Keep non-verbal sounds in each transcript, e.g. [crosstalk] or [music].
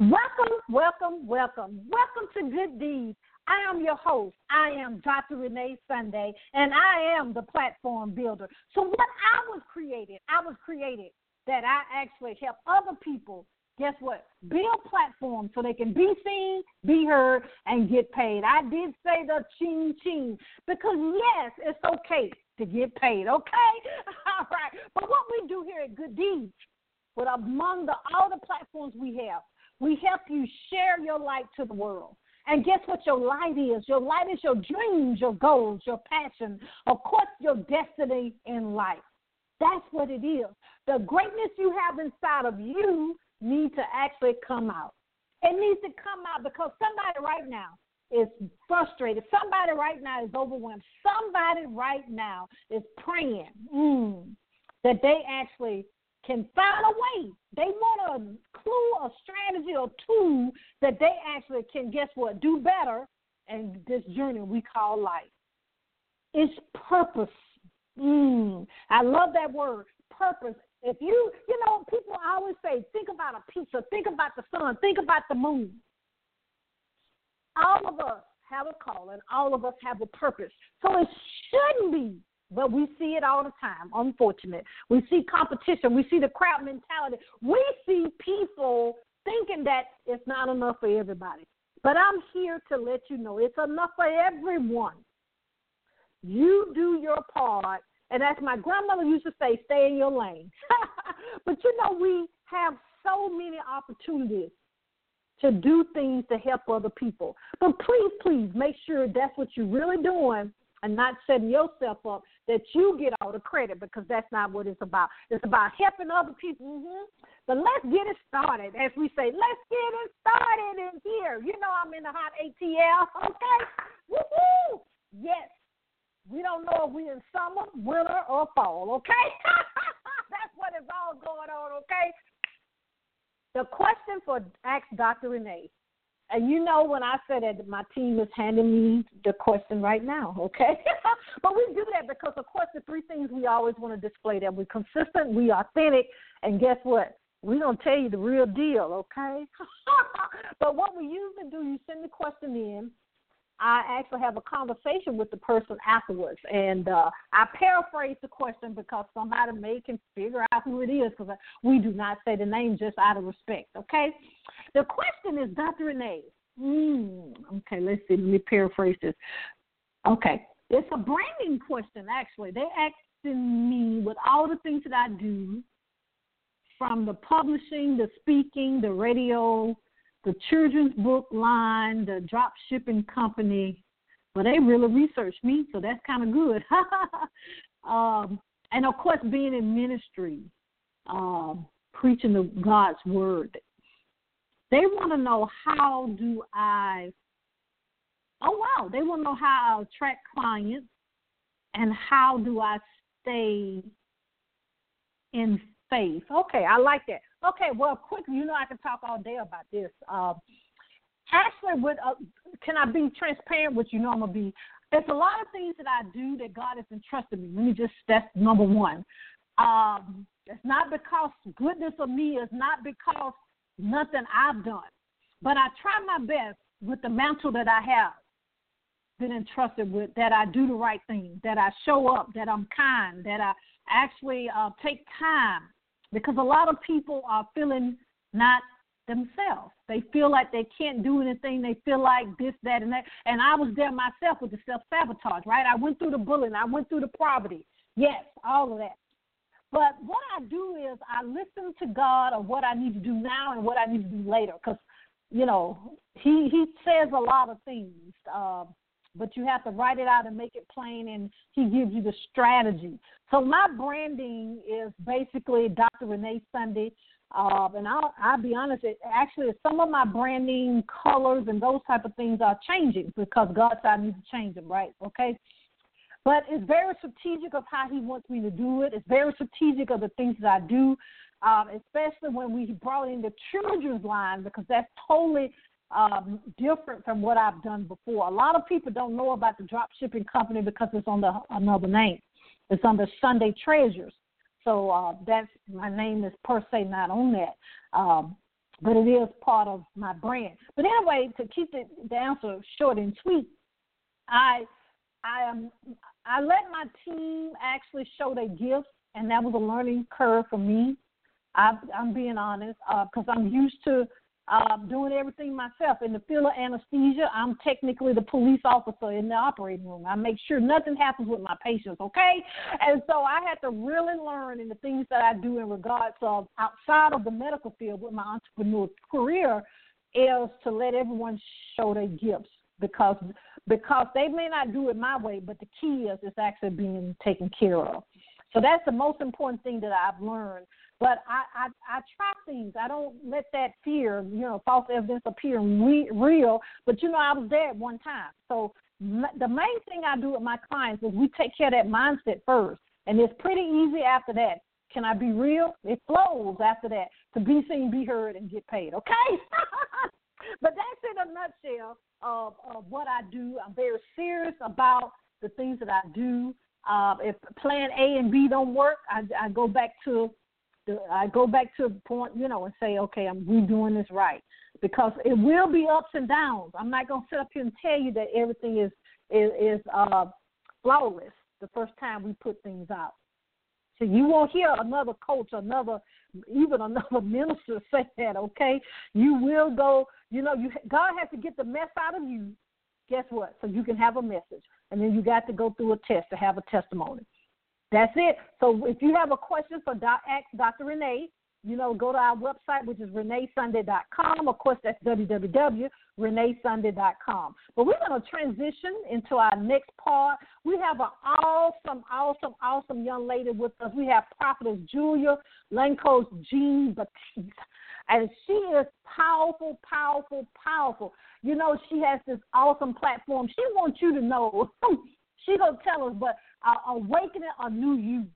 Welcome, welcome, welcome. Welcome to Good Deeds. I am your host. I am Dr. Renee Sunday, and I am the platform builder. So, what I was created, I was created that I actually help other people, guess what? Build platforms so they can be seen, be heard, and get paid. I did say the ching ching because, yes, it's okay to get paid, okay? [laughs] All right. But what we do here at Good Deeds, but among the all the platforms we have, we help you share your light to the world. And guess what your light is? Your light is your dreams, your goals, your passion, of course, your destiny in life. That's what it is. The greatness you have inside of you needs to actually come out. It needs to come out because somebody right now is frustrated. Somebody right now is overwhelmed. Somebody right now is praying mm, that they actually can find a way. They want a clue, a strategy, or tool that they actually can, guess what, do better in this journey we call life. It's purpose. Mm, I love that word, purpose. If you, you know, people always say, think about a pizza, think about the sun, think about the moon. All of us have a calling, all of us have a purpose. So it shouldn't be but we see it all the time, unfortunate. We see competition, we see the crowd mentality. We see people thinking that it's not enough for everybody. But I'm here to let you know it's enough for everyone. You do your part, and as my grandmother used to say, stay in your lane. [laughs] but you know, we have so many opportunities to do things to help other people. But please, please make sure that's what you're really doing and not setting yourself up that you get all the credit because that's not what it's about. It's about helping other people. Mm-hmm. But let's get it started. As we say, let's get it started in here. You know, I'm in the hot ATL, okay? Woo-hoo! Yes. We don't know if we're in summer, winter, or fall, okay? [laughs] that's what is all going on, okay? The question for Ask Dr. Renee and you know when I said that my team is handing me the question right now, okay? [laughs] but we do that because of course the three things we always want to display that we're consistent, we authentic, and guess what? We don't tell you the real deal, okay? [laughs] but what we usually do, you send the question in, I actually have a conversation with the person afterwards, and uh, I paraphrase the question because somebody may can figure out who it is because we do not say the name just out of respect. Okay, the question is Dr. Renee. Mm, okay, let's see. Let me paraphrase this. Okay, it's a branding question. Actually, they asking me with all the things that I do, from the publishing, the speaking, the radio, the children's book line, the drop shipping company. Well, they really researched me, so that's kind of good. [laughs] um, and of course, being in ministry, um, preaching the God's word. They want to know how do I. Oh wow! They want to know how I attract clients, and how do I stay in faith. Okay, I like that. Okay, well, quickly, you know I can talk all day about this. Uh, actually, with uh, can I be transparent with you? Know I'm gonna be. There's a lot of things that I do that God has entrusted me. Let me just that's number one. Um, it's not because goodness of me. It's not because nothing I've done, but I try my best with the mantle that I have been entrusted with. That I do the right thing. That I show up. That I'm kind. That I actually uh, take time because a lot of people are feeling not themselves. They feel like they can't do anything. They feel like this, that, and that. And I was there myself with the self sabotage, right? I went through the bullying, I went through the poverty. Yes, all of that. But what I do is I listen to God of what I need to do now and what I need to do later, because you know He He says a lot of things. Uh, but you have to write it out and make it plain, and he gives you the strategy. So my branding is basically Dr. Renee Sunday, uh, and I'll, I'll be honest. It, actually, some of my branding colors and those type of things are changing because God said I need to change them, right? Okay. But it's very strategic of how He wants me to do it. It's very strategic of the things that I do, um, especially when we brought in the children's line because that's totally um, different from what I've done before. A lot of people don't know about the drop shipping company because it's on the another name. It's under Sunday Treasures. So uh, that's my name is per se not on that. Um, but it is part of my brand. But anyway, to keep the, the answer short and sweet, I I am I let my team actually show their gifts, and that was a learning curve for me. I, I'm being honest because uh, I'm used to uh, doing everything myself. In the field of anesthesia, I'm technically the police officer in the operating room. I make sure nothing happens with my patients, okay? And so I had to really learn in the things that I do in regards of outside of the medical field with my entrepreneur career is to let everyone show their gifts because because they may not do it my way, but the key is it's actually being taken care of. So that's the most important thing that I've learned but I, I I track things. I don't let that fear, you know, false evidence appear re- real. But you know, I was there at one time. So the main thing I do with my clients is we take care of that mindset first, and it's pretty easy after that. Can I be real? It flows after that to be seen, be heard, and get paid. Okay. [laughs] but that's in a nutshell of, of what I do. I'm very serious about the things that I do. Uh, if plan A and B don't work, I, I go back to I go back to the point, you know, and say, okay, I'm we doing this right because it will be ups and downs. I'm not gonna sit up here and tell you that everything is is, is uh, flawless the first time we put things out. So you won't hear another coach, another even another [laughs] minister say that. Okay, you will go. You know, you God has to get the mess out of you. Guess what? So you can have a message, and then you got to go through a test to have a testimony. That's it. So if you have a question for Doc, ask Dr. Renee, you know, go to our website, which is reneesunday.com. Of course, that's www.reneesunday.com. But we're going to transition into our next part. We have an awesome, awesome, awesome young lady with us. We have Prophetess Julia Lanclos Jean Baptiste. And she is powerful, powerful, powerful. You know, she has this awesome platform. She wants you to know. [laughs] she gonna tell us, but uh, awakening a new you.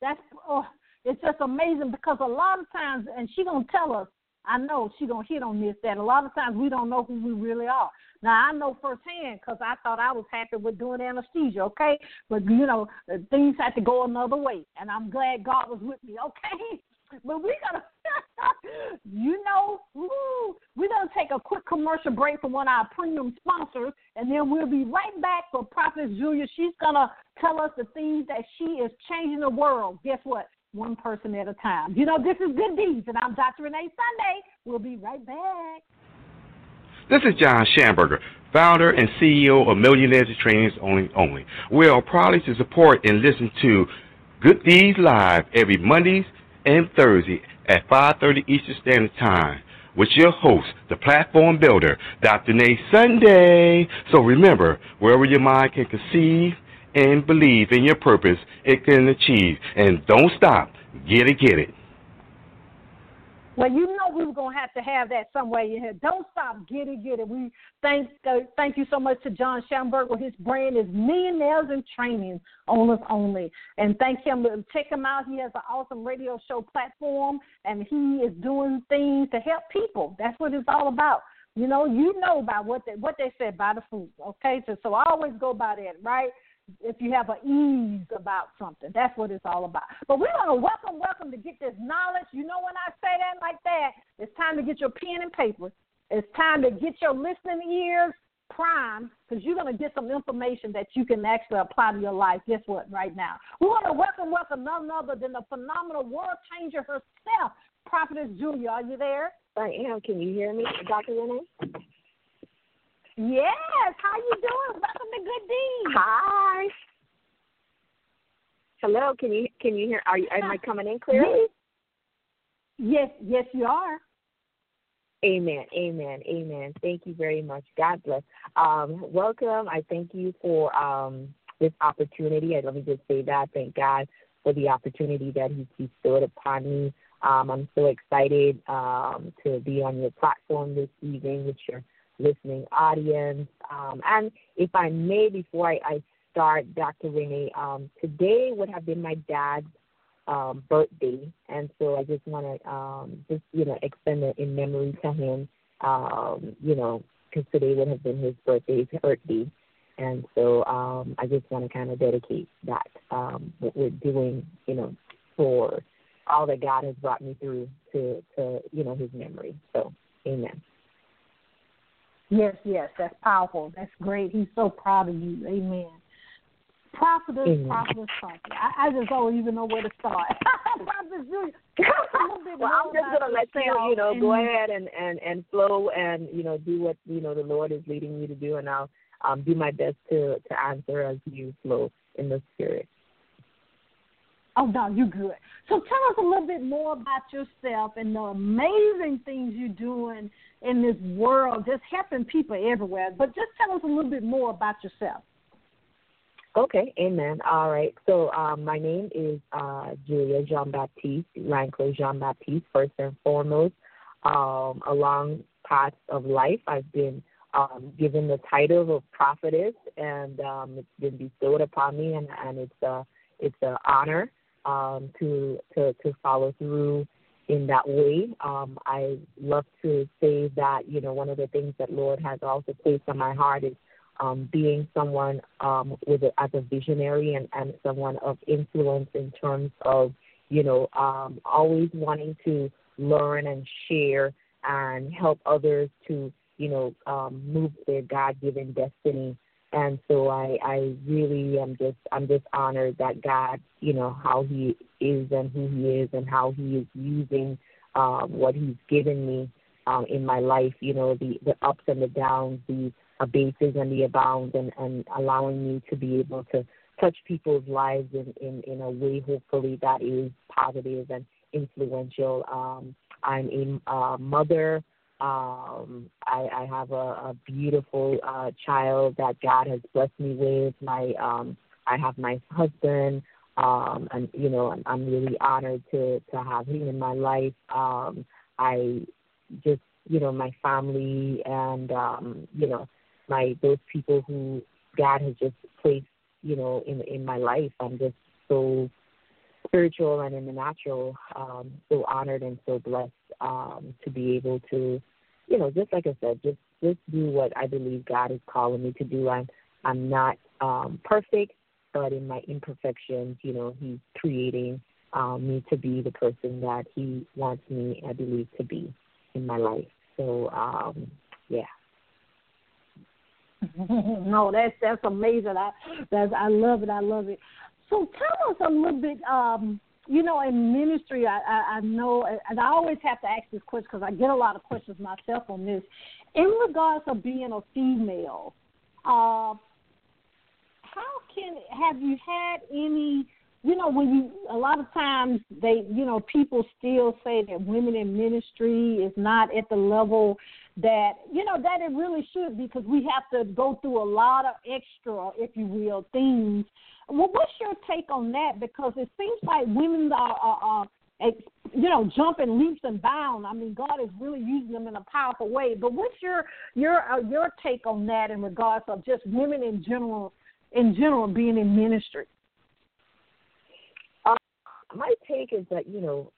That's oh, it's just amazing because a lot of times, and she gonna tell us. I know she gonna hit on this that a lot of times we don't know who we really are. Now I know firsthand because I thought I was happy with doing anesthesia, okay, but you know uh, things had to go another way, and I'm glad God was with me, [laughs] okay. But we gotta, [laughs] you know, woo, we're gonna take a quick commercial break from one of our premium sponsors, and then we'll be right back for Prophet Julia. She's gonna tell us the things that she is changing the world. Guess what? One person at a time. You know, this is Good Deeds, and I'm Dr. Renee Sunday. We'll be right back. This is John Schamberger, founder and CEO of Millionaires Trainings Only Only. We are proud to support and listen to Good Deeds Live every Mondays and Thursday at 5.30 Eastern Standard Time with your host, the platform builder, Dr. Nate Sunday. So remember, wherever your mind can conceive and believe in your purpose, it can achieve. And don't stop. Get it, get it. Well, you know we were gonna have to have that somewhere in here. Don't stop, get it, get it. We thank uh, thank you so much to John Schamberger. His brand is Millionaires in Training, owners only, and thank him. Check him out. He has an awesome radio show platform, and he is doing things to help people. That's what it's all about. You know, you know about what they what they said by the food. Okay, so so I always go by that, right? If you have an ease about something. That's what it's all about. But we're going to welcome, welcome to get this knowledge. You know, when I say that like that, it's time to get your pen and paper. It's time to get your listening ears primed because you're going to get some information that you can actually apply to your life. Guess what? Right now, we want to welcome, welcome none other than the phenomenal world changer herself, Prophetess Julia. Are you there? I am. Can you hear me, Dr. Renee? Yes. How you doing? Welcome to Good Deeds. Hi. Hello. Can you can you hear? Are you? Am I coming in clearly? Yes. Yes, you are. Amen. Amen. Amen. Thank you very much. God bless. Um, welcome. I thank you for um, this opportunity. Let me just say that. Thank God for the opportunity that He bestowed upon me. Um, I'm so excited um, to be on your platform this evening with your listening audience. Um, and if I may, before I, I start, Dr. Renee, um, today would have been my dad's um, birthday, and so I just want to um, just you know extend it in memory to him. Um, you know, because today would have been his birthday, his birthday, and so um, I just want to kind of dedicate that um, what we're doing, you know, for all that God has brought me through to to you know His memory. So, Amen. Yes, yes, that's powerful. That's great. He's so proud of you. Amen. Prophetess, Amen. prophetess, prophetess. I, I just don't even know where to start. [laughs] prophetess Julia. well, I'm just gonna let you, you know, go ahead and and and flow and you know do what you know the Lord is leading you to do, and I'll um, do my best to to answer as you flow in the spirit. Oh no, you're good. So tell us a little bit more about yourself and the amazing things you're doing in this world, just helping people everywhere. But just tell us a little bit more about yourself. Okay, amen. All right. So um, my name is uh, Julia Jean Baptiste, Lanclos Jean Baptiste, first and foremost. Um, along paths of life, I've been um, given the title of prophetess, and um, it's been bestowed upon me, and, and it's a it's an honor um, to to to follow through in that way. Um, I love to say that you know one of the things that Lord has also placed on my heart is um, being someone um, with a, as a visionary and, and someone of influence in terms of you know um, always wanting to learn and share and help others to you know um, move their God-given destiny. And so I, I really am just I'm just honored that God, you know, how He is and who He is and how He is using um, what He's given me um, in my life. You know, the the ups and the downs, the abases and the abounds, and and allowing me to be able to touch people's lives in in in a way, hopefully that is positive and influential. Um, I'm a uh, mother um, I, I have a, a beautiful uh, child that God has blessed me with. My um, I have my husband, um, and you know I'm, I'm really honored to to have him in my life. Um, I just you know my family and um, you know my those people who God has just placed you know in in my life. I'm just so spiritual and in the natural, um, so honored and so blessed um, to be able to, you know, just like I said, just just do what I believe God is calling me to do. I'm I'm not um, perfect, but in my imperfections, you know, He's creating um, me to be the person that He wants me, I believe, to be in my life. So, um, yeah. [laughs] no, that's that's amazing. I that's I love it. I love it. So tell us a little bit. Um, you know, in ministry, I, I, I know, and I always have to ask this question because I get a lot of questions myself on this. In regards to being a female, uh, how can have you had any? You know, when you a lot of times they, you know, people still say that women in ministry is not at the level that you know that it really should because we have to go through a lot of extra, if you will, things well, what's your take on that? Because it seems like women are, are, are you know, jumping leaps and bounds. I mean, God is really using them in a powerful way. But what's your your uh, your take on that in regards of just women in general, in general being in ministry? Uh, my take is that you know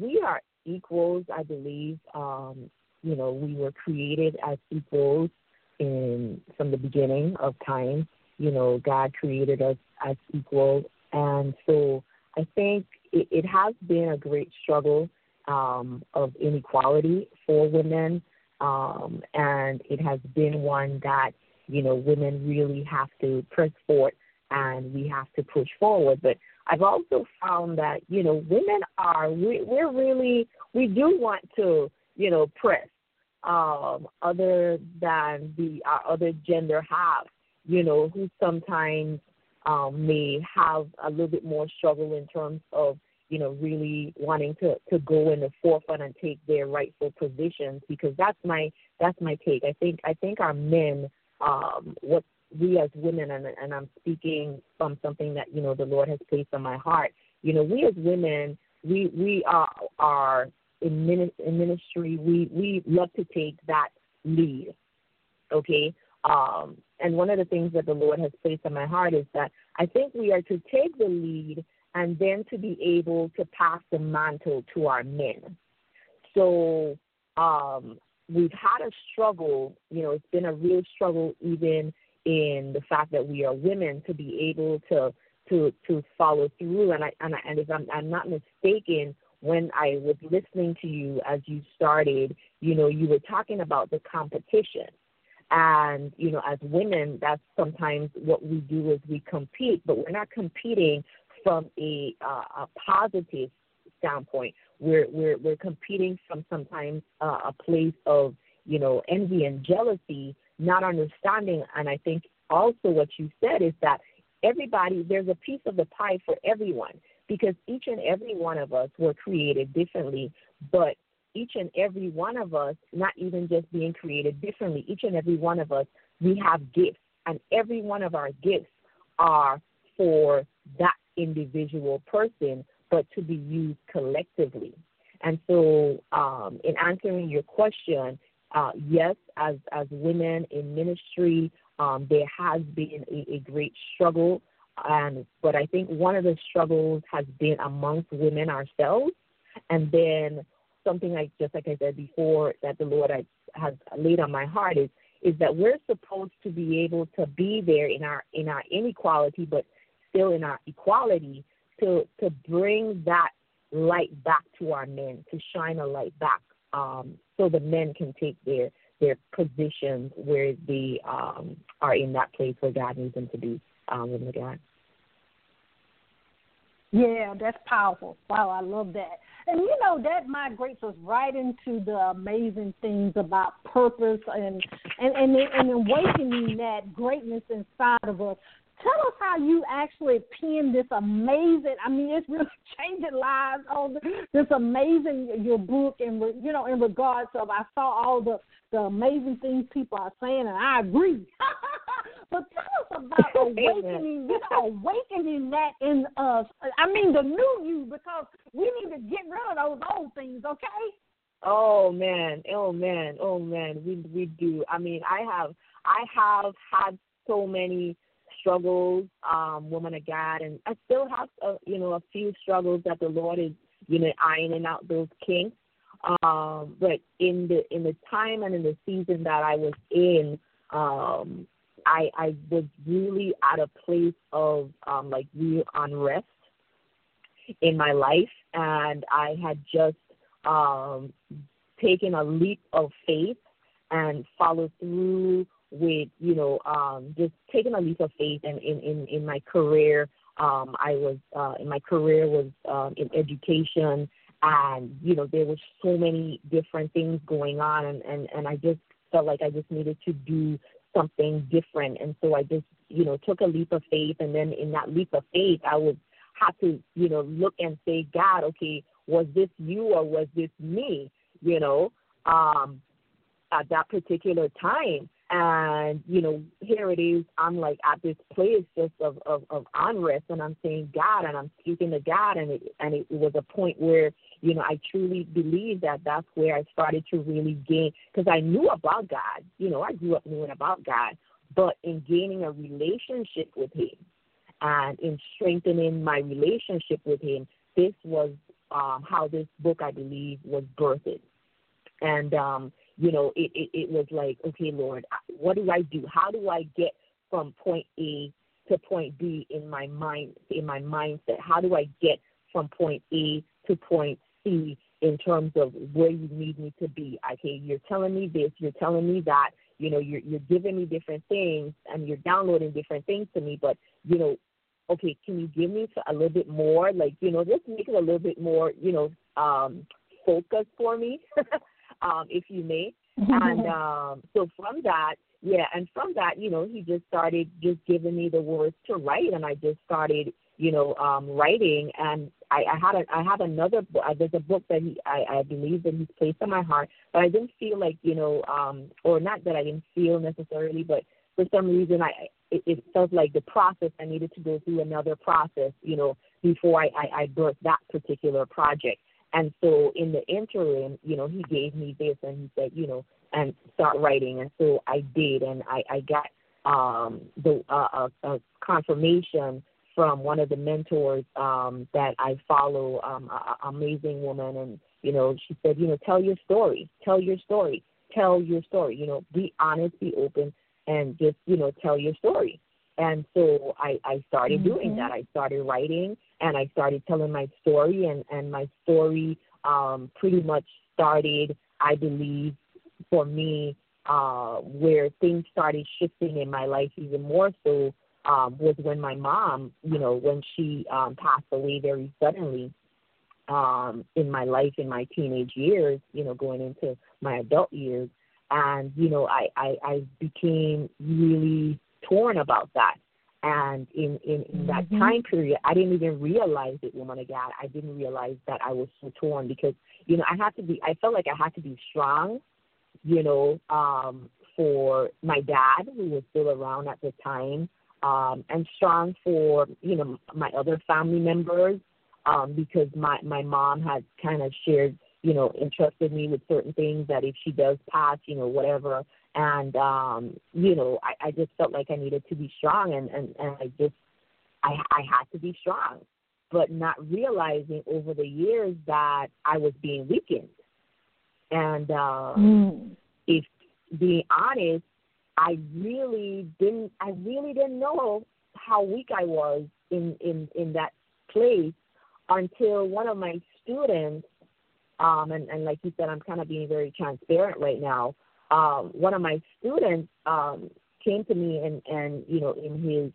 we are equals. I believe um, you know we were created as equals in from the beginning of time. You know, God created us as equal. And so I think it, it has been a great struggle um, of inequality for women. Um, and it has been one that, you know, women really have to press forward and we have to push forward. But I've also found that, you know, women are, we, we're really, we do want to, you know, press um, other than the our other gender have, you know, who sometimes um, may have a little bit more struggle in terms of you know really wanting to to go in the forefront and take their rightful positions because that's my that's my take. I think I think our men um, what we as women and and I'm speaking from something that you know the Lord has placed on my heart. You know, we as women we we are are in ministry we we love to take that lead. Okay, um, and one of the things that the Lord has placed on my heart is that I think we are to take the lead and then to be able to pass the mantle to our men. So um, we've had a struggle, you know, it's been a real struggle even in the fact that we are women to be able to to to follow through. And I and, I, and if I'm, I'm not mistaken, when I was listening to you as you started, you know, you were talking about the competition. And, you know, as women, that's sometimes what we do is we compete, but we're not competing from a, uh, a positive standpoint. We're, we're, we're competing from sometimes uh, a place of, you know, envy and jealousy, not understanding. And I think also what you said is that everybody, there's a piece of the pie for everyone because each and every one of us were created differently, but each and every one of us, not even just being created differently, each and every one of us, we have gifts, and every one of our gifts are for that individual person, but to be used collectively. And so, um, in answering your question, uh, yes, as as women in ministry, um, there has been a, a great struggle, and but I think one of the struggles has been amongst women ourselves, and then something like just like I said before that the Lord has laid on my heart is is that we're supposed to be able to be there in our in our inequality, but still in our equality to to bring that light back to our men, to shine a light back, um, so the men can take their their positions where they um, are in that place where God needs them to be um, the God. Yeah, that's powerful. Wow, I love that. And you know that migrates us right into the amazing things about purpose and and and, and awakening that greatness inside of us tell us how you actually penned this amazing. I mean, it's really [laughs] changing lives. On this amazing your book, and you know, in regards of I saw all the the amazing things people are saying, and I agree. [laughs] but tell us about [laughs] awakening, you know, awakening that in us. I mean, the new you, because we need to get rid of those old things. Okay. Oh man, oh man, oh man, we we do. I mean, I have I have had so many struggles, um, woman of God, and I still have, a, you know, a few struggles that the Lord is, you know, ironing out those kinks. Um, but in the in the time and in the season that I was in, um, I I was really at a place of um, like real unrest in my life, and I had just um, taken a leap of faith and followed through with you know um, just taking a leap of faith and in in in my career. Um, I was uh, in my career was um, in education and you know there was so many different things going on and and and I just felt like I just needed to do something different and so I just you know took a leap of faith and then in that leap of faith I would have to you know look and say God okay was this you or was this me you know um at that particular time and, you know, here it is. I'm like at this place just of, of, of unrest and I'm saying God and I'm speaking to God. And it, and it was a point where, you know, I truly believe that that's where I started to really gain, because I knew about God. You know, I grew up knowing about God, but in gaining a relationship with Him and in strengthening my relationship with Him, this was um, how this book, I believe, was birthed. And um, you know, it, it, it was like, okay, Lord, what do I do? How do I get from point A to point B in my mind, in my mindset? How do I get from point A to point C in terms of where you need me to be? Okay, you're telling me this, you're telling me that, you know, you're you're giving me different things and you're downloading different things to me, but you know, okay, can you give me a little bit more? Like, you know, just make it a little bit more, you know, um, focused for me. [laughs] um, if you may. and [laughs] um, so from that, yeah, and from that, you know, he just started just giving me the words to write, and I just started, you know, um, writing. And I, I had a, I have another book. Uh, there's a book that he, I, I believe that he's placed on my heart, but I didn't feel like, you know, um, or not that I didn't feel necessarily, but for some reason, I it, it felt like the process I needed to go through another process, you know, before I, I, I birthed that particular project. And so in the interim, you know, he gave me this and he said, you know, and start writing. And so I did, and I, I got um, the uh, a, a confirmation from one of the mentors um, that I follow, um, a, a amazing woman, and you know, she said, you know, tell your story, tell your story, tell your story. You know, be honest, be open, and just you know, tell your story. And so I, I started mm-hmm. doing that. I started writing and I started telling my story and, and my story um, pretty much started, I believe, for me, uh, where things started shifting in my life even more so um, was when my mom, you know, when she um, passed away very suddenly um, in my life in my teenage years, you know, going into my adult years. And, you know, I, I, I became really torn about that. And in, in, in that mm-hmm. time period, I didn't even realize it, woman of God. I didn't realize that I was so torn because, you know, I had to be, I felt like I had to be strong, you know, um, for my dad, who was still around at the time, um, and strong for, you know, my other family members, um, because my, my mom had kind of shared, you know, entrusted me with certain things that if she does pass, you know, whatever, and um, you know, I, I just felt like I needed to be strong, and and and I just I I had to be strong, but not realizing over the years that I was being weakened, and uh, mm. if being honest, I really didn't I really didn't know how weak I was in in in that place until one of my students um and, and like you said I'm kind of being very transparent right now. Um, one of my students um, came to me and, and you know in his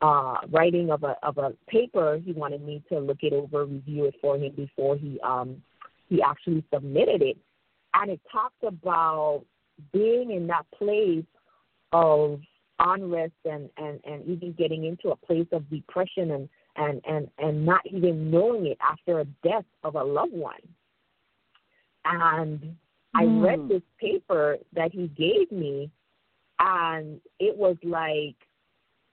uh, writing of a of a paper, he wanted me to look it over, review it for him before he um, he actually submitted it, and it talked about being in that place of unrest and, and, and even getting into a place of depression and, and, and, and not even knowing it after a death of a loved one. And I read hmm. this paper that he gave me, and it was like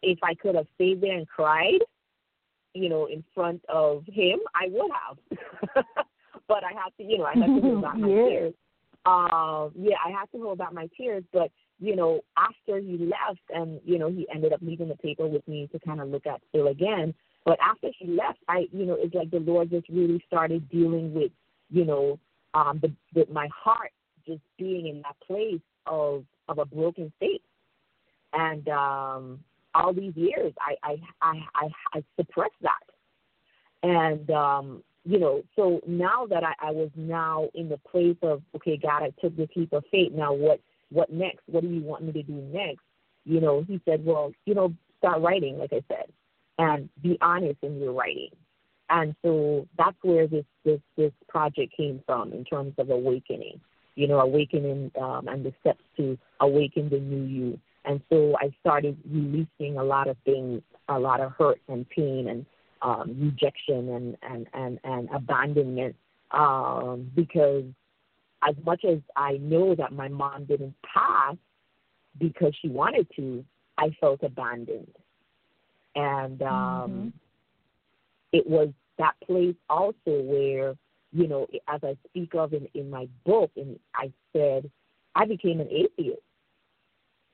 if I could have stayed there and cried, you know, in front of him, I would have. [laughs] but I had to, you know, I had to hold back my [laughs] yeah. tears. Um, yeah, I had to hold back my tears. But you know, after he left, and you know, he ended up leaving the paper with me to kind of look at still again. But after he left, I, you know, it's like the Lord just really started dealing with, you know, um, the, the, my heart just being in that place of of a broken state, and um, all these years I I I, I, I suppressed that, and um, you know, so now that I, I was now in the place of okay, God, I took this leap of faith. Now what what next? What do you want me to do next? You know, he said, well, you know, start writing, like I said, and be honest in your writing and so that's where this this this project came from in terms of awakening you know awakening um, and the steps to awaken the new you and so i started releasing a lot of things a lot of hurt and pain and um, rejection and and and, and abandonment um, because as much as i know that my mom didn't pass because she wanted to i felt abandoned and um, mm-hmm it was that place also where, you know, as I speak of in, in my book, and I said, I became an atheist.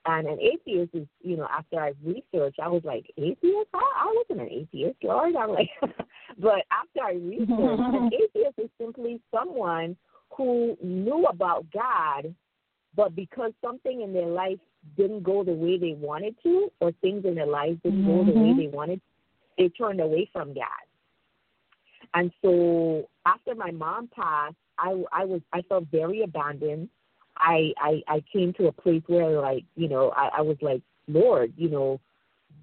And an atheist is, you know, after I researched, I was like, atheist? I, I wasn't an atheist, Lord. I'm like, [laughs] but after I researched, an [laughs] atheist is simply someone who knew about God, but because something in their life didn't go the way they wanted to, or things in their life didn't mm-hmm. go the way mm-hmm. they wanted, they turned away from God. And so after my mom passed, I I was I felt very abandoned. I I I came to a place where like you know I, I was like Lord, you know,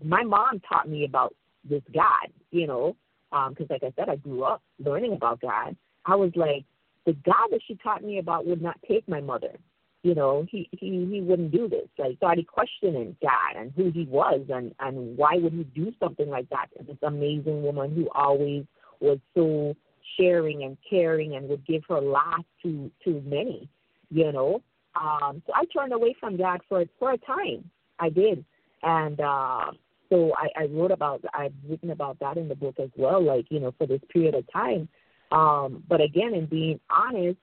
my mom taught me about this God, you know, because um, like I said, I grew up learning about God. I was like, the God that she taught me about would not take my mother. You know, he he he wouldn't do this. I started questioning God and who he was and and why would he do something like that to this amazing woman who always was so sharing and caring and would give her life to to many, you know. Um, so I turned away from God for for a time. I did, and uh, so I, I wrote about I've written about that in the book as well. Like you know, for this period of time. Um, but again, in being honest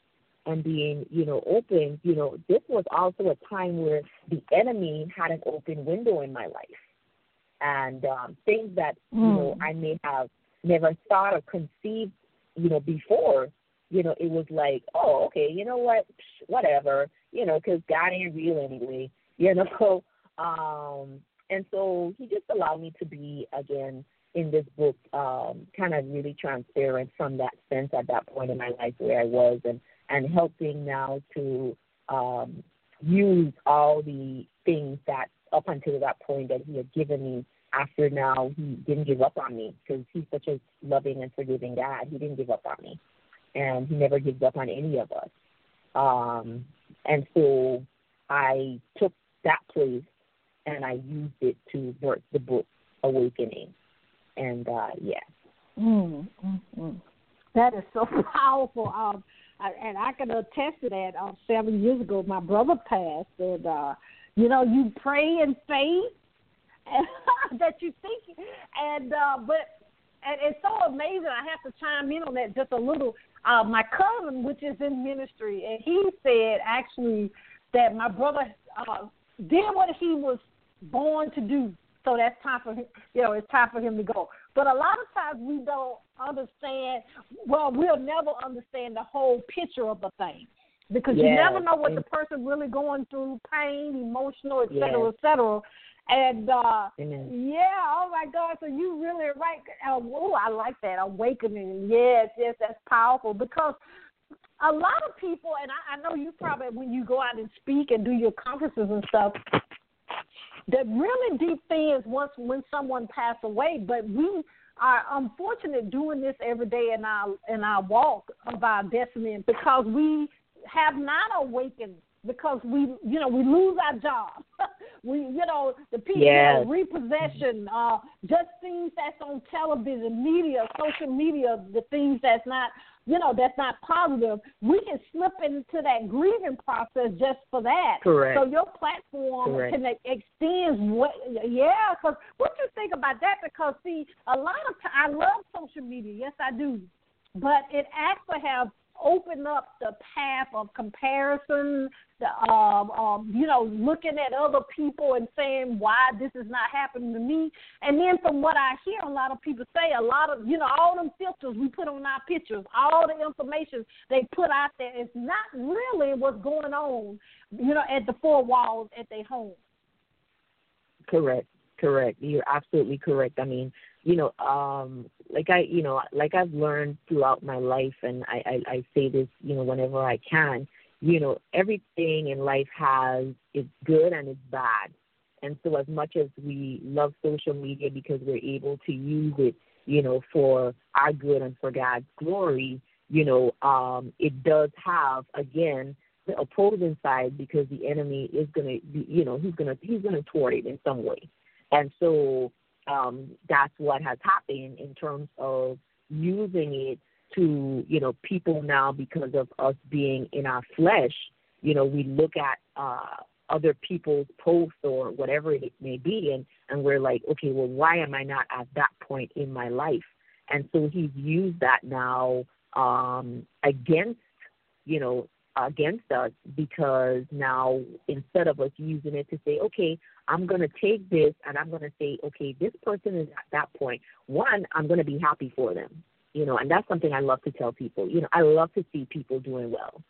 and being you know open, you know, this was also a time where the enemy had an open window in my life, and um, things that mm. you know hmm. I may have never thought or conceived, you know, before, you know, it was like, oh, okay, you know what, whatever, you know, because God ain't real anyway, [laughs] you know. Um, and so he just allowed me to be again in this book, um, kind of really transparent from that sense at that point in my life where I was, and and helping now to um, use all the things that up until that point that he had given me. After now, he didn't give up on me because he's such a loving and forgiving God. He didn't give up on me, and he never gives up on any of us. Um, and so I took that place and I used it to birth the book Awakening. And uh, yeah. Mm, mm, mm. That is so [laughs] powerful. Um, I, and I can attest to that. Um, seven years ago, my brother passed, and uh, you know, you pray in faith [laughs] that you think, and uh, but and it's so amazing. I have to chime in on that just a little. Uh, my cousin, which is in ministry, and he said actually that my brother uh, did what he was born to do. So that's time for him. You know, it's time for him to go. But a lot of times we don't understand. Well, we'll never understand the whole picture of a thing because yes. you never know what the person really going through, pain, emotional, et cetera, yes. et cetera. And uh yeah, oh my God, so you really right. Oh, I like that awakening. Yes, yes, that's powerful because a lot of people, and I, I know you probably when you go out and speak and do your conferences and stuff, the really deep thing is once when someone passed away, but we are unfortunate doing this every day in our in our walk of our destiny because we have not awakened because we you know we lose our job [laughs] we you know the people yes. repossession uh just things that's on television media social media the things that's not you know that's not positive, we can slip into that grieving process just for that. Correct. So your platform Correct. can extend what? Yeah, because what you think about that? Because see, a lot of I love social media. Yes, I do, but it actually have open up the path of comparison, the, um, um, you know, looking at other people and saying why this is not happening to me. And then from what I hear, a lot of people say, a lot of, you know, all them filters we put on our pictures, all the information they put out there is not really what's going on, you know, at the four walls at their home. Correct, correct. You're absolutely correct. I mean, you know, um, like I, you know, like I've learned throughout my life, and I, I, I say this, you know, whenever I can, you know, everything in life has its good and its bad. And so, as much as we love social media because we're able to use it, you know, for our good and for God's glory, you know, um, it does have again the opposing side because the enemy is gonna, be, you know, he's gonna he's gonna thwart it in some way. And so, um, that's what has happened in terms of using it to, you know, people now because of us being in our flesh, you know, we look at uh, other people's posts or whatever it may be, and, and we're like, okay, well, why am I not at that point in my life? And so he's used that now um, against, you know, against us because now instead of us using it to say, okay, I'm going to take this and I'm going to say, okay, this person is at that point. One, I'm going to be happy for them, you know, and that's something I love to tell people. You know, I love to see people doing well.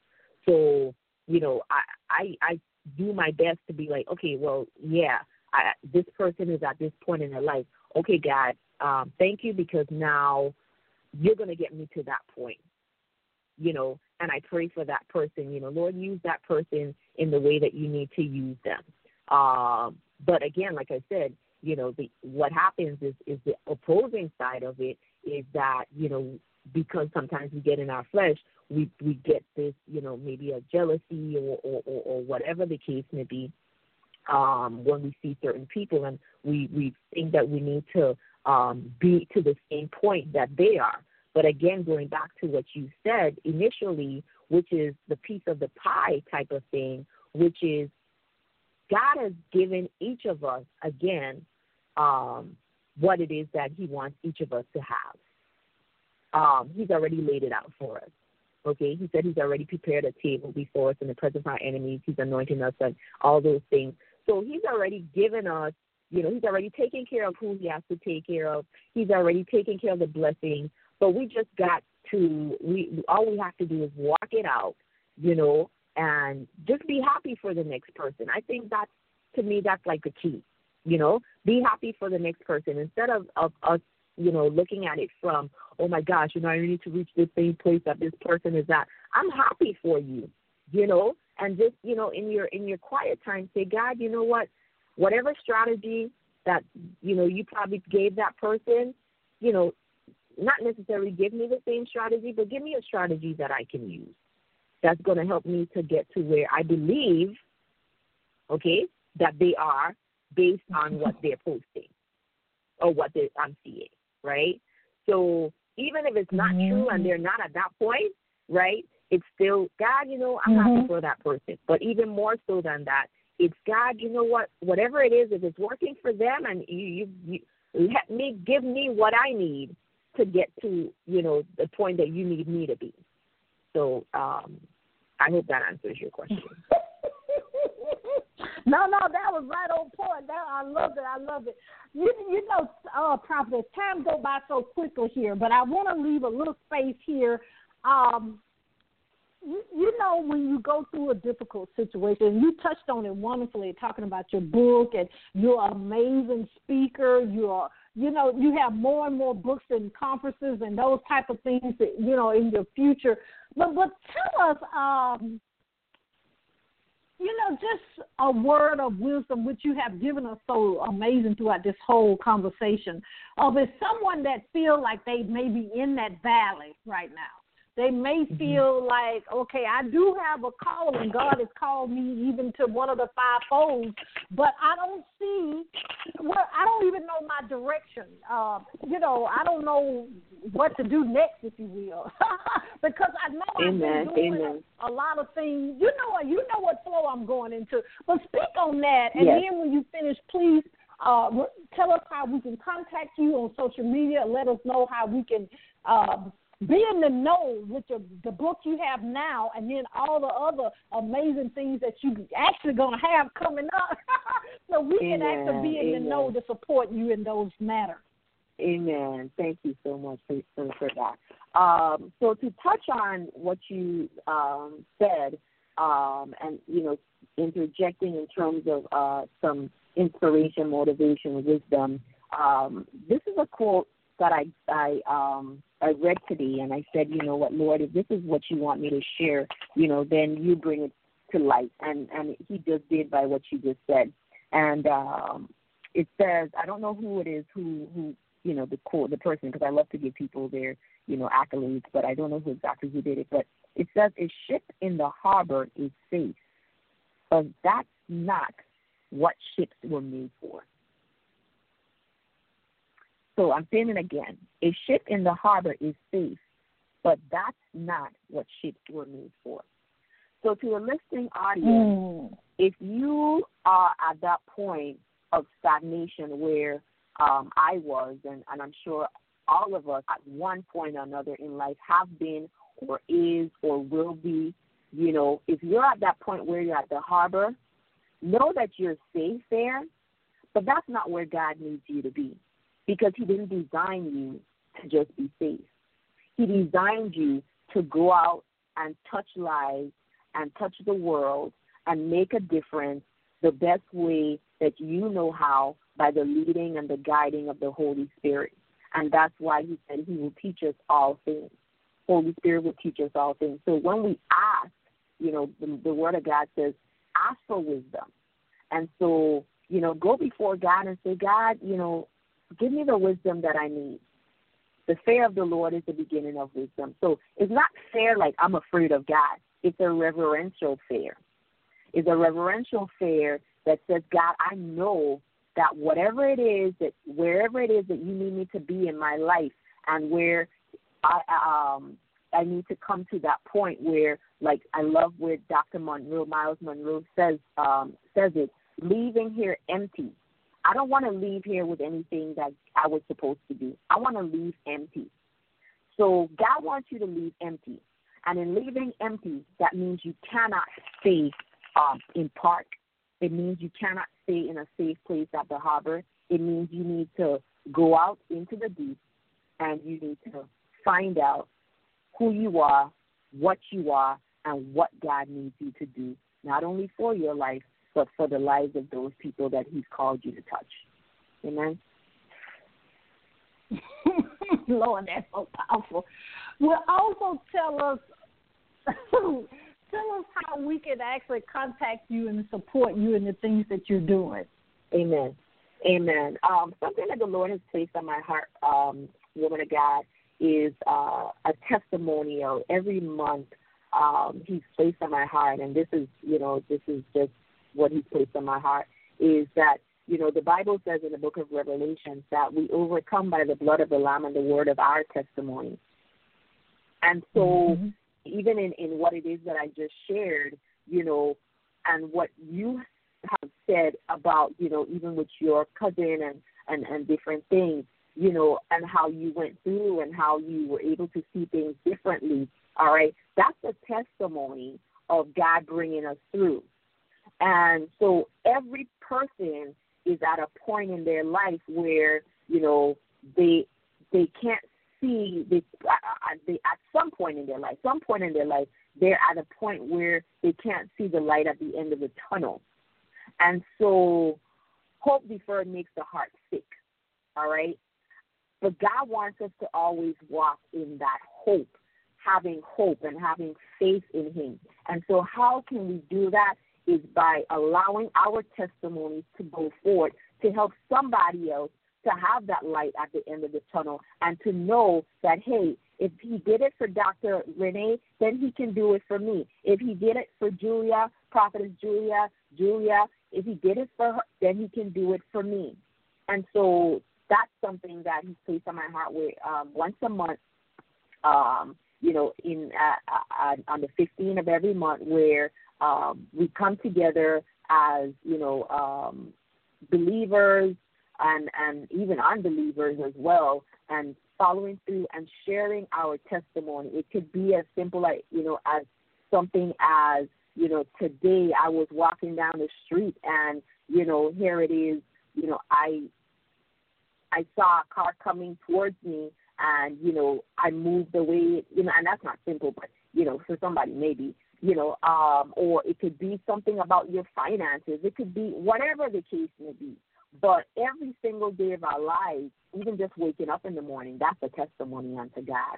So, you know, I I, I do my best to be like, okay, well, yeah, I, this person is at this point in their life. Okay, God, um, thank you because now you're going to get me to that point you know, and I pray for that person. You know, Lord, use that person in the way that you need to use them. Um, but again, like I said, you know, the what happens is is the opposing side of it is that you know because sometimes we get in our flesh, we we get this, you know, maybe a jealousy or or, or, or whatever the case may be. Um, when we see certain people, and we we think that we need to um, be to the same point that they are. But again, going back to what you said initially, which is the piece of the pie type of thing, which is God has given each of us, again, um, what it is that He wants each of us to have. Um, he's already laid it out for us. Okay, He said He's already prepared a table before us in the presence of our enemies. He's anointing us and all those things. So He's already given us, you know, He's already taken care of who He has to take care of. He's already taken care of the blessings. So we just got to we all we have to do is walk it out, you know, and just be happy for the next person. I think that's to me that's like the key. You know, be happy for the next person instead of, of us, you know, looking at it from, oh my gosh, you know, I need to reach the same place that this person is at. I'm happy for you, you know, and just, you know, in your in your quiet time, say, God, you know what, whatever strategy that you know you probably gave that person, you know, not necessarily give me the same strategy, but give me a strategy that I can use that's going to help me to get to where I believe, okay, that they are based on [laughs] what they're posting or what they, I'm seeing, right? So even if it's not mm-hmm. true and they're not at that point, right? It's still God, you know, I'm mm-hmm. happy for that person. But even more so than that, it's God, you know what? Whatever it is, if it's working for them, and you, you, you let me give me what I need to get to, you know, the point that you need me to be. So um, I hope that answers your question. [laughs] no, no, that was right on point. That I love it. I love it. You, you know, uh, Prophet, time go by so quickly here, but I want to leave a little space here. Um, you, you know, when you go through a difficult situation, you touched on it wonderfully, talking about your book and you're an amazing speaker. You're you know you have more and more books and conferences and those type of things that you know in your future. But but tell us um you know just a word of wisdom which you have given us so amazing throughout this whole conversation of is someone that feel like they may be in that valley right now they may mm-hmm. feel like, okay, I do have a call, and God has called me even to one of the five folds, but I don't see, well, I don't even know my direction. Uh, you know, I don't know what to do next, if you will, [laughs] because I know Amen. I've been doing Amen. a lot of things. You know, you know what flow I'm going into. But speak on that, and yes. then when you finish, please uh, tell us how we can contact you on social media. Let us know how we can uh, be in the know with your, the book you have now, and then all the other amazing things that you actually gonna have coming up, [laughs] so we Amen. can actually be in Amen. the know to support you in those matters. Amen. Thank you so much for, for that. Um, so to touch on what you um, said, um, and you know, interjecting in terms of uh, some inspiration, motivation, wisdom. Um, this is a quote that I I um I read today, and I said, you know what, Lord, if this is what you want me to share, you know, then you bring it to light, and and He just did by what you just said, and um, it says, I don't know who it is who who you know the quote the person because I love to give people their you know accolades, but I don't know who exactly who did it, but it says a ship in the harbor is safe, but that's not what ships were made for. So I'm saying it again. A ship in the harbor is safe, but that's not what ships were made for. So to a listening audience, mm. if you are at that point of stagnation where um, I was, and, and I'm sure all of us at one point or another in life have been or is or will be, you know, if you're at that point where you're at the harbor, know that you're safe there, but that's not where God needs you to be because He didn't design you to just be safe. He designed you to go out and touch lives and touch the world and make a difference the best way that you know how by the leading and the guiding of the Holy Spirit. And that's why He said He will teach us all things. Holy Spirit will teach us all things. So when we ask, you know, the, the Word of God says, ask for wisdom. And so, you know, go before God and say, God, you know, Give me the wisdom that I need. The fear of the Lord is the beginning of wisdom. So it's not fear like I'm afraid of God. It's a reverential fear. It's a reverential fear that says, God, I know that whatever it is that wherever it is that you need me to be in my life and where I um I need to come to that point where like I love where Dr. Munroe, Myles Munroe says um says it, leaving here empty I don't want to leave here with anything that I was supposed to do. I want to leave empty. So God wants you to leave empty. And in leaving empty, that means you cannot stay um, in park. It means you cannot stay in a safe place at the harbor. It means you need to go out into the deep and you need to find out who you are, what you are, and what God needs you to do, not only for your life, but for the lives of those people that He's called you to touch. Amen. [laughs] Lord, that's so powerful. Will also tell us [laughs] tell us how we can actually contact you and support you in the things that you're doing. Amen. Amen. Um, something that the Lord has placed on my heart, um, woman of God, is uh, a testimonial. Every month, um, He's placed on my heart, and this is, you know, this is just what He's placed on my heart, is that you know, the Bible says in the book of Revelation that we overcome by the blood of the Lamb and the word of our testimony. And so, mm-hmm. even in, in what it is that I just shared, you know, and what you have said about, you know, even with your cousin and, and, and different things, you know, and how you went through and how you were able to see things differently, all right, that's a testimony of God bringing us through. And so every person is at a point in their life where you know they they can't see they, they at some point in their life some point in their life they're at a point where they can't see the light at the end of the tunnel. And so hope deferred makes the heart sick all right? But god wants us to always walk in that hope having hope and having faith in him. And so how can we do that is by allowing our testimonies to go forward to help somebody else to have that light at the end of the tunnel and to know that, hey, if he did it for Dr. Renee, then he can do it for me. If he did it for Julia, Prophetess Julia, Julia, if he did it for her, then he can do it for me. And so that's something that he's placed on my heart where um, once a month, um, you know, in uh, uh, on the 15th of every month, where um, we come together as you know um, believers and and even unbelievers as well, and following through and sharing our testimony. It could be as simple as you know as something as you know today I was walking down the street and you know here it is you know I I saw a car coming towards me and you know I moved away you know and that's not simple but you know for somebody maybe you know, um, or it could be something about your finances. It could be whatever the case may be. But every single day of our lives, even just waking up in the morning, that's a testimony unto God.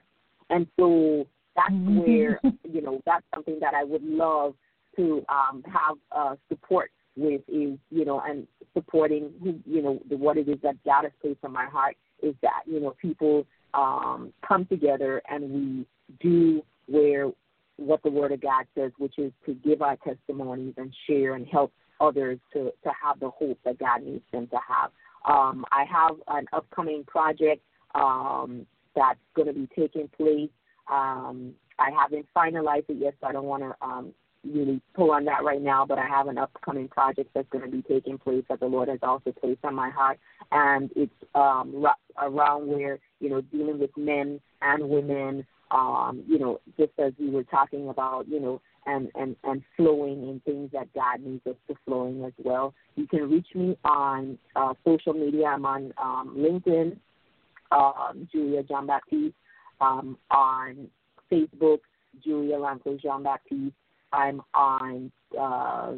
And so that's mm-hmm. where, you know, that's something that I would love to um, have uh, support with is, you know, and supporting, who, you know, the, what it is that God has placed on my heart is that, you know, people um, come together and we do where what the Word of God says, which is to give our testimonies and share and help others to, to have the hope that God needs them to have. Um, I have an upcoming project um, that's going to be taking place. Um, I haven't finalized it yet, so I don't want to um, really pull on that right now, but I have an upcoming project that's going to be taking place that the Lord has also placed on my heart. And it's um, around where, you know, dealing with men and women um, you know, just as we were talking about, you know, and, and, and flowing in things that God needs us to flowing as well. You can reach me on uh, social media. I'm on um, LinkedIn, um, Julia Jean Baptiste, um, on Facebook, Julia Lanclos Jean Baptiste. I'm on uh,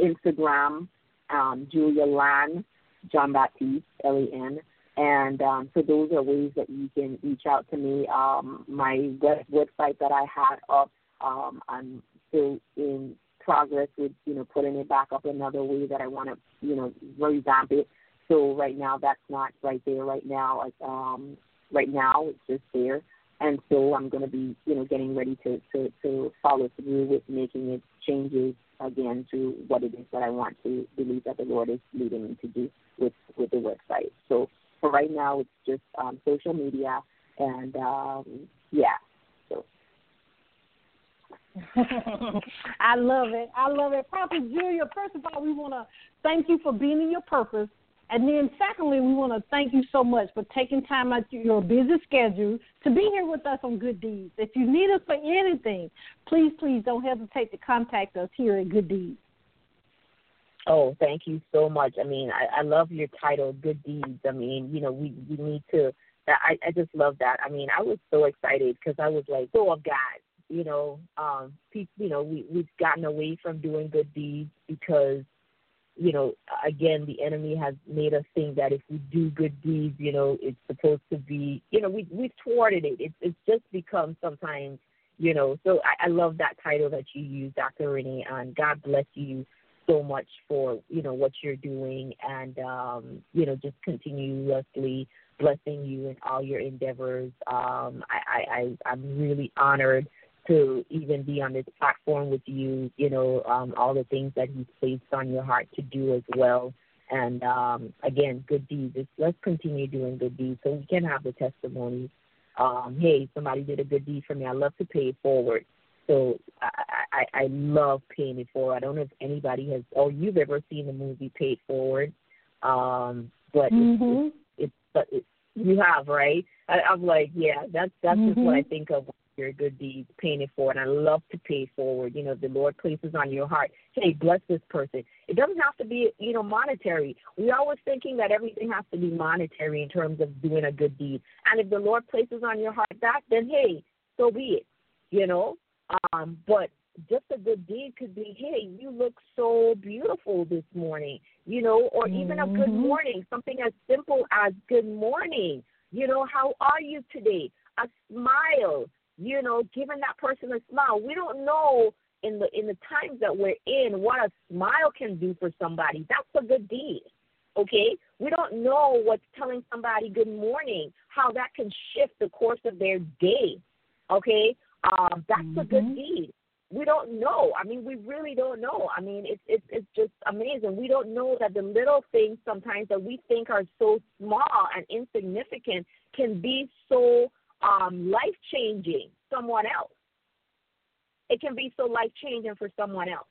Instagram, um, Julia Lan Jean Baptiste, L E N. And um, so those are ways that you can reach out to me. Um, my web, website that I had up, um, I'm still in progress with, you know, putting it back up another way that I want to, you know, revamp it. So right now that's not right there right now. Like, um, right now it's just there. And so I'm going to be, you know, getting ready to, to, to follow through with making it changes again to what it is that I want to believe that the Lord is leading me to do with, with the website. So for right now, it's just um, social media, and um, yeah. So. [laughs] I love it. I love it. Prophet Julia, first of all, we want to thank you for being in your purpose. And then, secondly, we want to thank you so much for taking time out of your busy schedule to be here with us on Good Deeds. If you need us for anything, please, please don't hesitate to contact us here at Good Deeds. Oh, thank you so much. I mean, I, I love your title, Good Deeds. I mean, you know, we we need to. I I just love that. I mean, I was so excited because I was like, "Oh God, you know, um, people, you know, we we've gotten away from doing good deeds because, you know, again, the enemy has made us think that if we do good deeds, you know, it's supposed to be, you know, we we've thwarted it. It's it's just become sometimes, you know. So I, I love that title that you use, Dr. Renee, and God bless you so much for you know what you're doing and um, you know just continuously blessing you in all your endeavors. Um, I, I, I'm really honored to even be on this platform with you. You know, um, all the things that He's placed on your heart to do as well. And um, again, good deeds. let's continue doing good deeds so we can have the testimony. Um, hey, somebody did a good deed for me. I love to pay it forward. So I, I, I love paying it forward. I don't know if anybody has, or you've ever seen the movie Paid Forward, um, but mm-hmm. it's, it's, but it's, you have right. I, I'm like, yeah, that's that's mm-hmm. just what I think of your good deeds, paying it forward. And I love to pay forward. You know, the Lord places on your heart, hey, bless this person. It doesn't have to be, you know, monetary. We always thinking that everything has to be monetary in terms of doing a good deed. And if the Lord places on your heart that, then hey, so be it. You know, um, but just a good deed could be, hey, you look so beautiful this morning, you know, or mm-hmm. even a good mm-hmm. morning, something as simple as good morning, you know, how are you today? A smile, you know, giving that person a smile. We don't know in the in the times that we're in what a smile can do for somebody. That's a good deed. Okay? We don't know what's telling somebody good morning, how that can shift the course of their day. Okay? Um, that's mm-hmm. a good mm-hmm. deed. We don't know. I mean, we really don't know. I mean, it's it's it's just amazing. We don't know that the little things sometimes that we think are so small and insignificant can be so um, life changing. Someone else. It can be so life changing for someone else.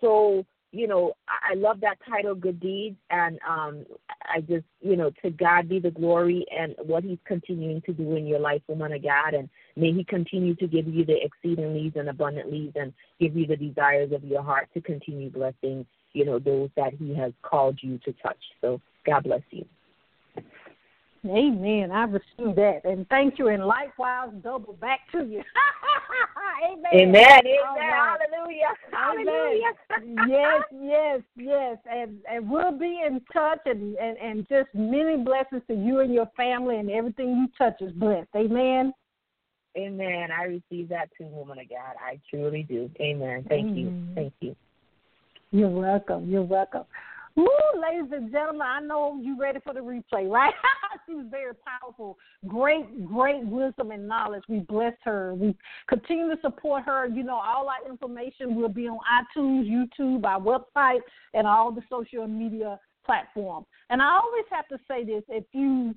So you know, I, love that title, Good Deeds, and um, I just, you know, to God be the glory and what He's continuing to do in your life, woman of God, and may He continue to give you the exceeding exceedingly and abundant abundantly and give you the desires of your heart to continue blessing, you know, those that He has called you to touch. So God bless you. Amen. I receive that. And thank you. And likewise, double back to you. [laughs] Amen. Amen. Amen. Hallelujah. Hallelujah. yes, [laughs] yes, yes. And and we'll be in touch and, and, and just many blessings to you and your family and everything you touch is blessed. Amen. Amen. I receive that too, woman of God. I truly do. Amen. Thank Amen. you. Thank you. You're welcome. You're welcome. Woo, ladies and gentlemen, I know you ready for the replay, right? [laughs] she was very powerful. Great, great wisdom and knowledge. We bless her. We continue to support her. You know, all our information will be on iTunes, YouTube, our website, and all the social media platforms. And I always have to say this if you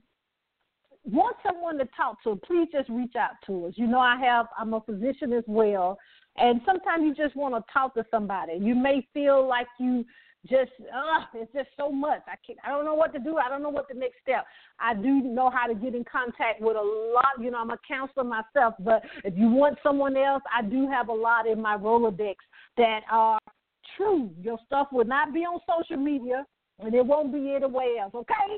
want someone to talk to, please just reach out to us. You know, I have, I'm a physician as well. And sometimes you just want to talk to somebody. You may feel like you just uh it's just so much. I can't i don't know what to do. I don't know what the next step. I do know how to get in contact with a lot you know i'm a counselor myself but if you want someone else i do have a lot in my rolodex that are true. Your stuff will not be on social media and it won't be anywhere else okay?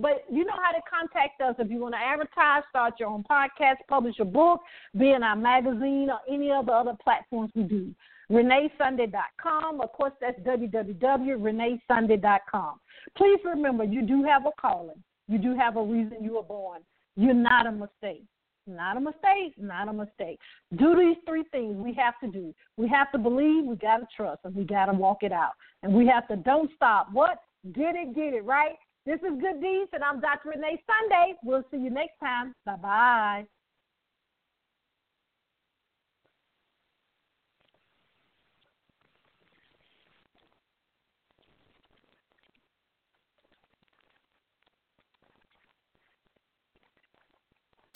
But you know how to contact us. If you want to advertise, start your own podcast, publish a book, be in our magazine, or any of the other platforms we do. ReneeSunday.com. Of course, that's www.reneesunday.com. Please remember, you do have a calling. You do have a reason you were born. You're not a mistake. Not a mistake. Not a mistake. Do these three things we have to do. We have to believe, we got to trust, and we got to walk it out. And we have to don't stop. What? Get it, get it, right? This is Good Deeds, and I'm Dr. Renee Sunday. We'll see you next time. Bye bye.